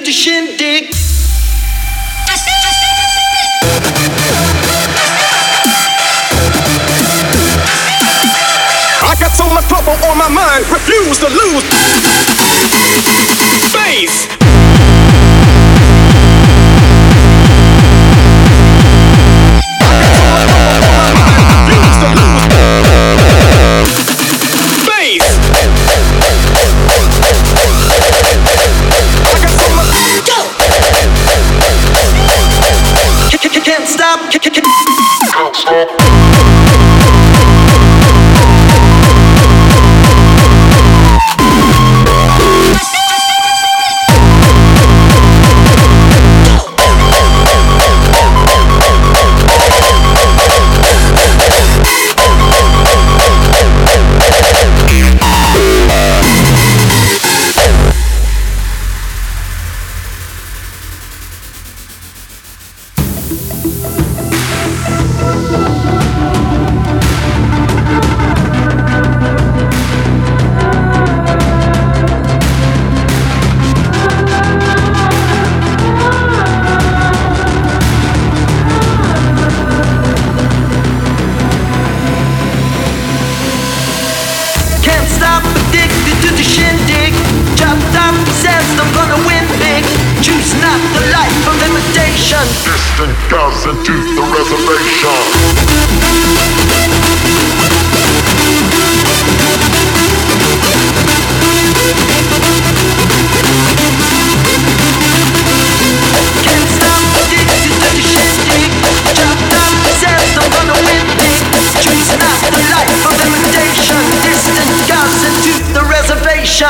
To the shindig. I got so much trouble on my mind, refuse to lose. Face. Distant cousin to the reservation. Can't stop addicted to the. Not the imitation. Distant cousin to the reservation.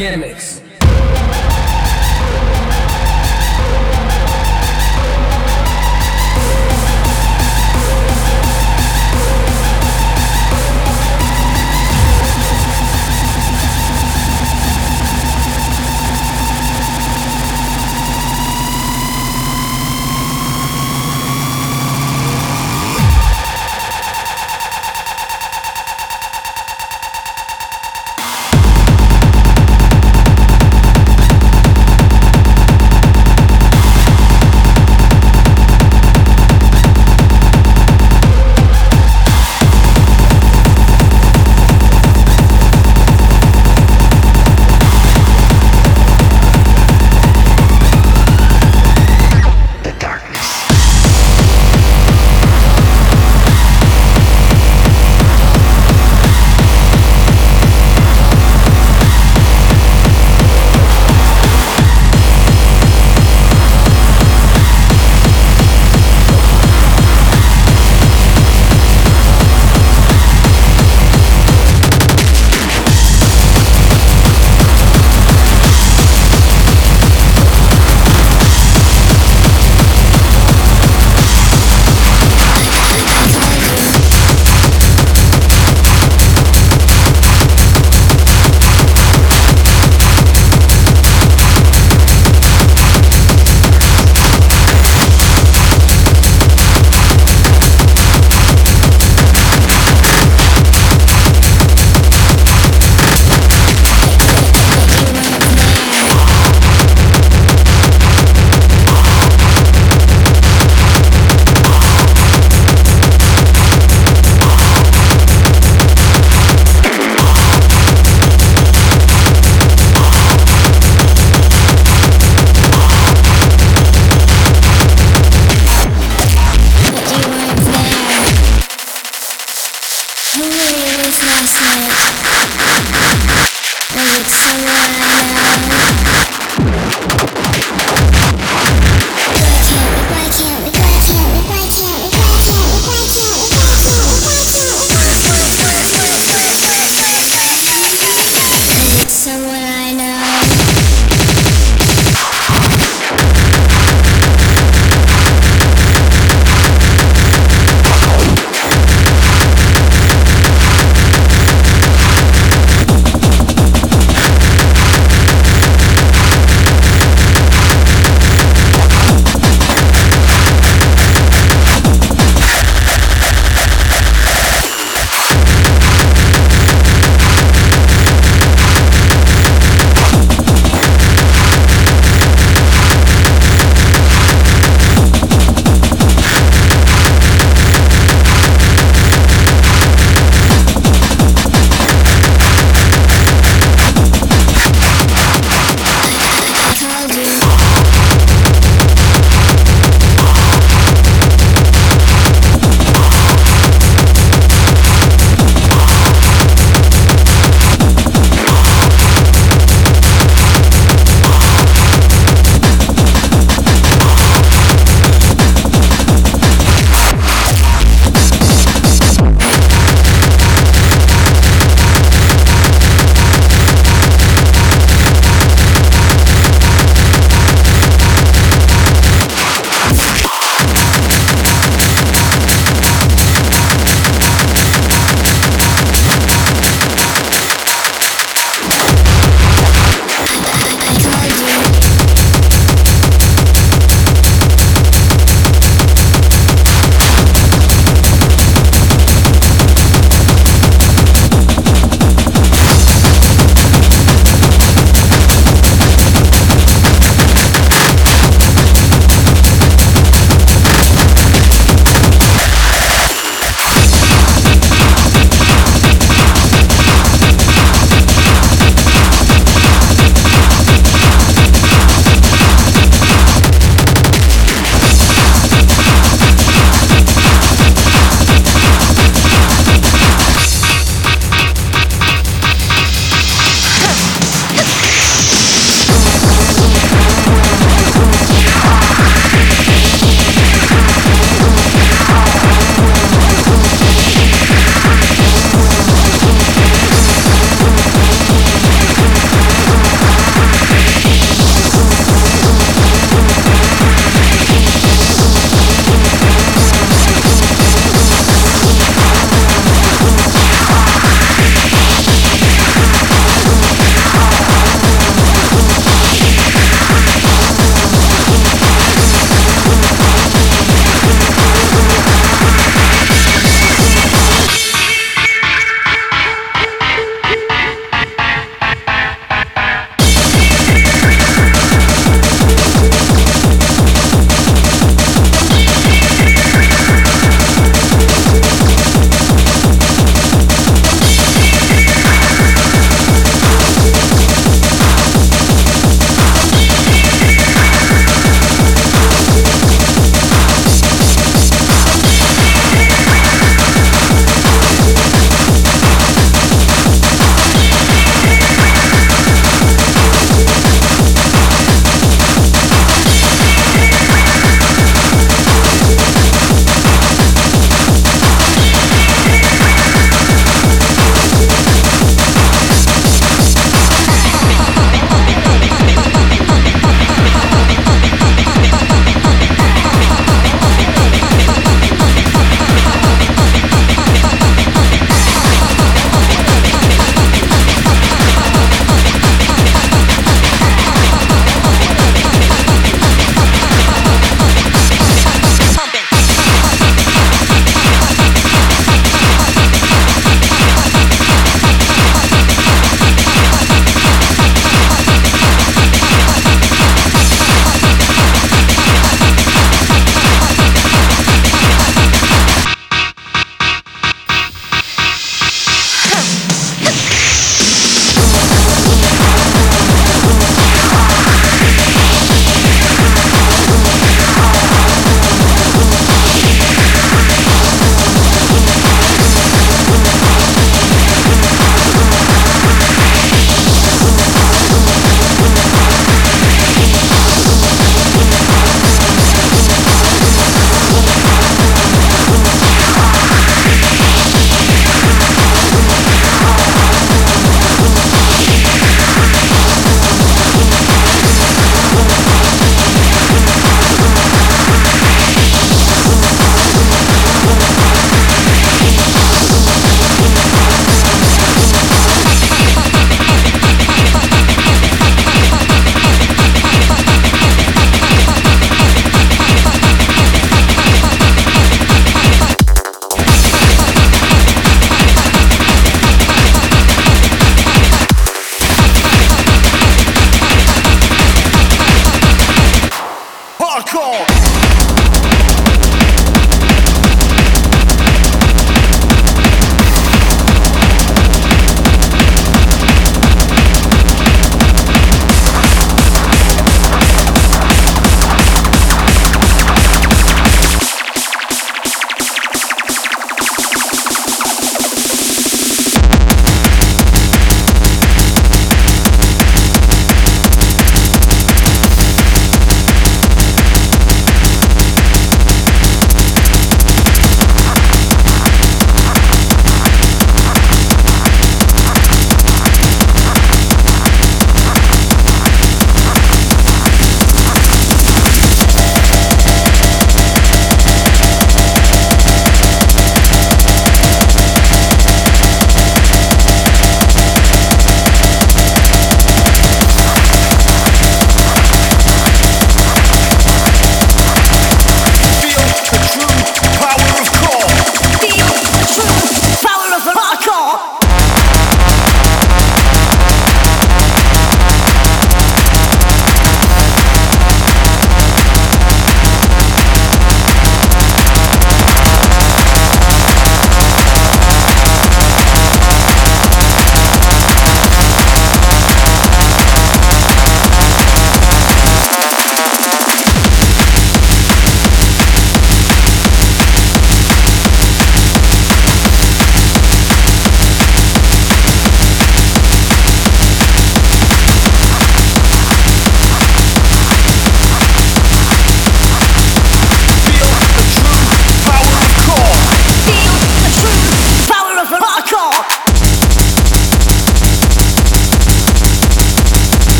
Gimmicks.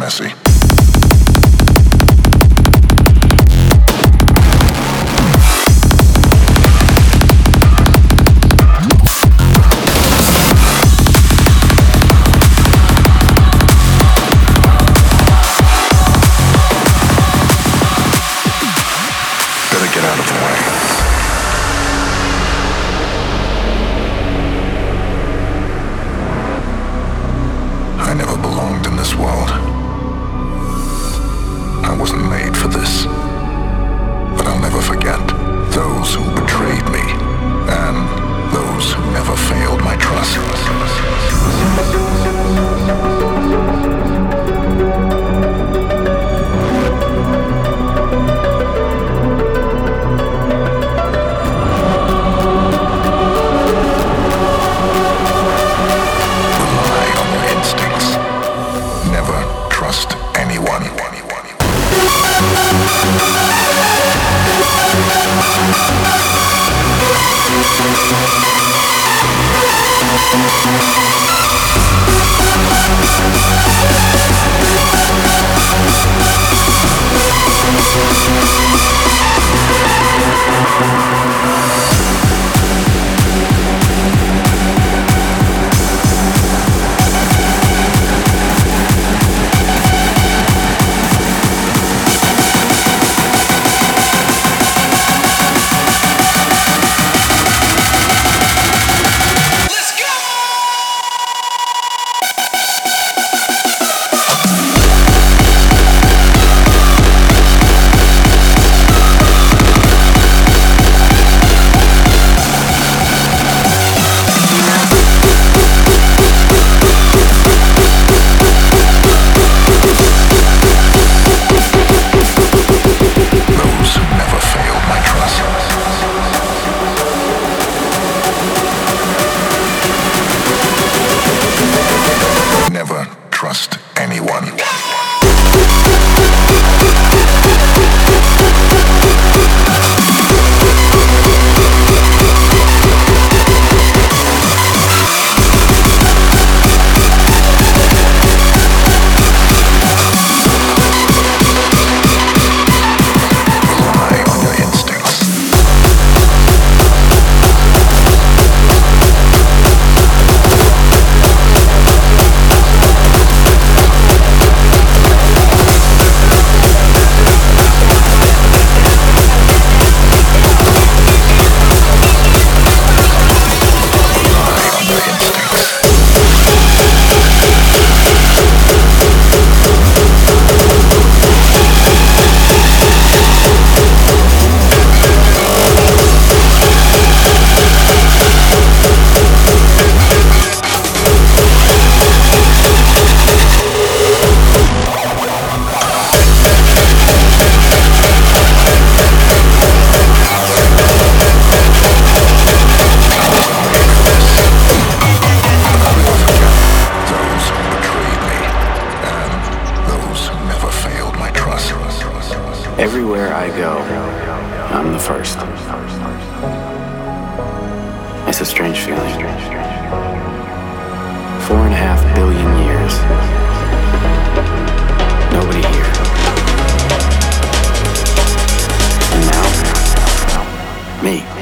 messy. Everywhere I go, I'm the first. It's a strange feeling. Four and a half billion years. Nobody here. And now, me.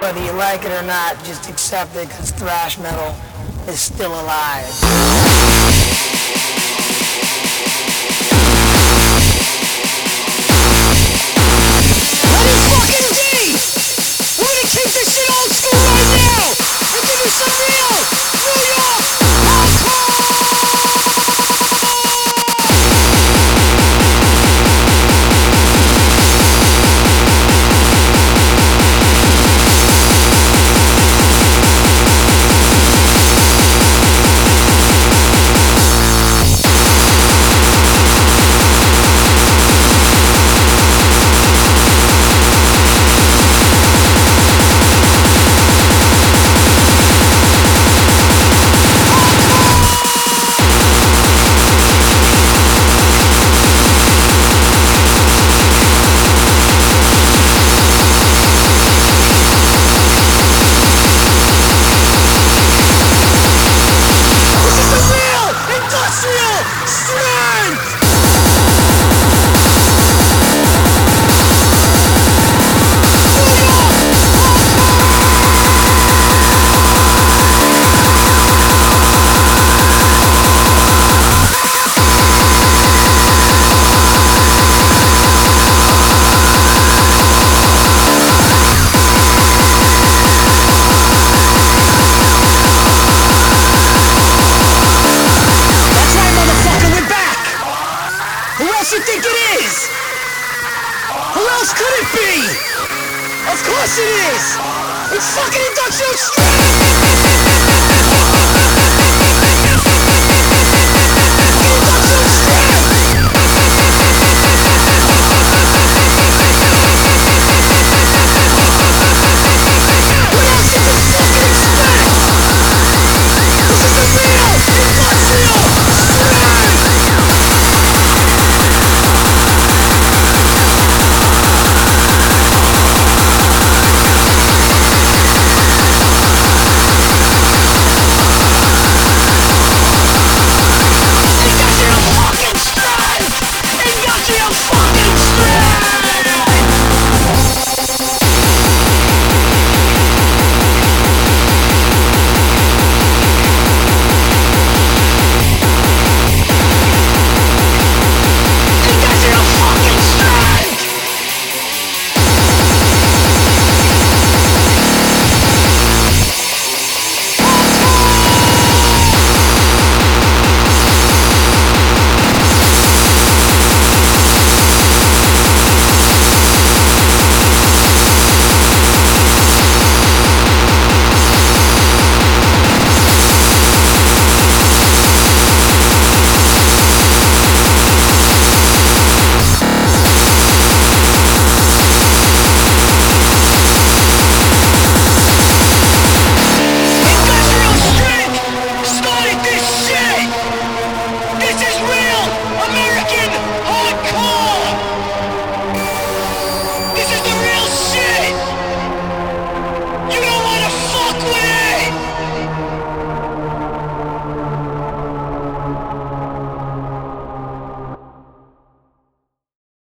Whether you like it or not, just accept it because thrash metal is still alive.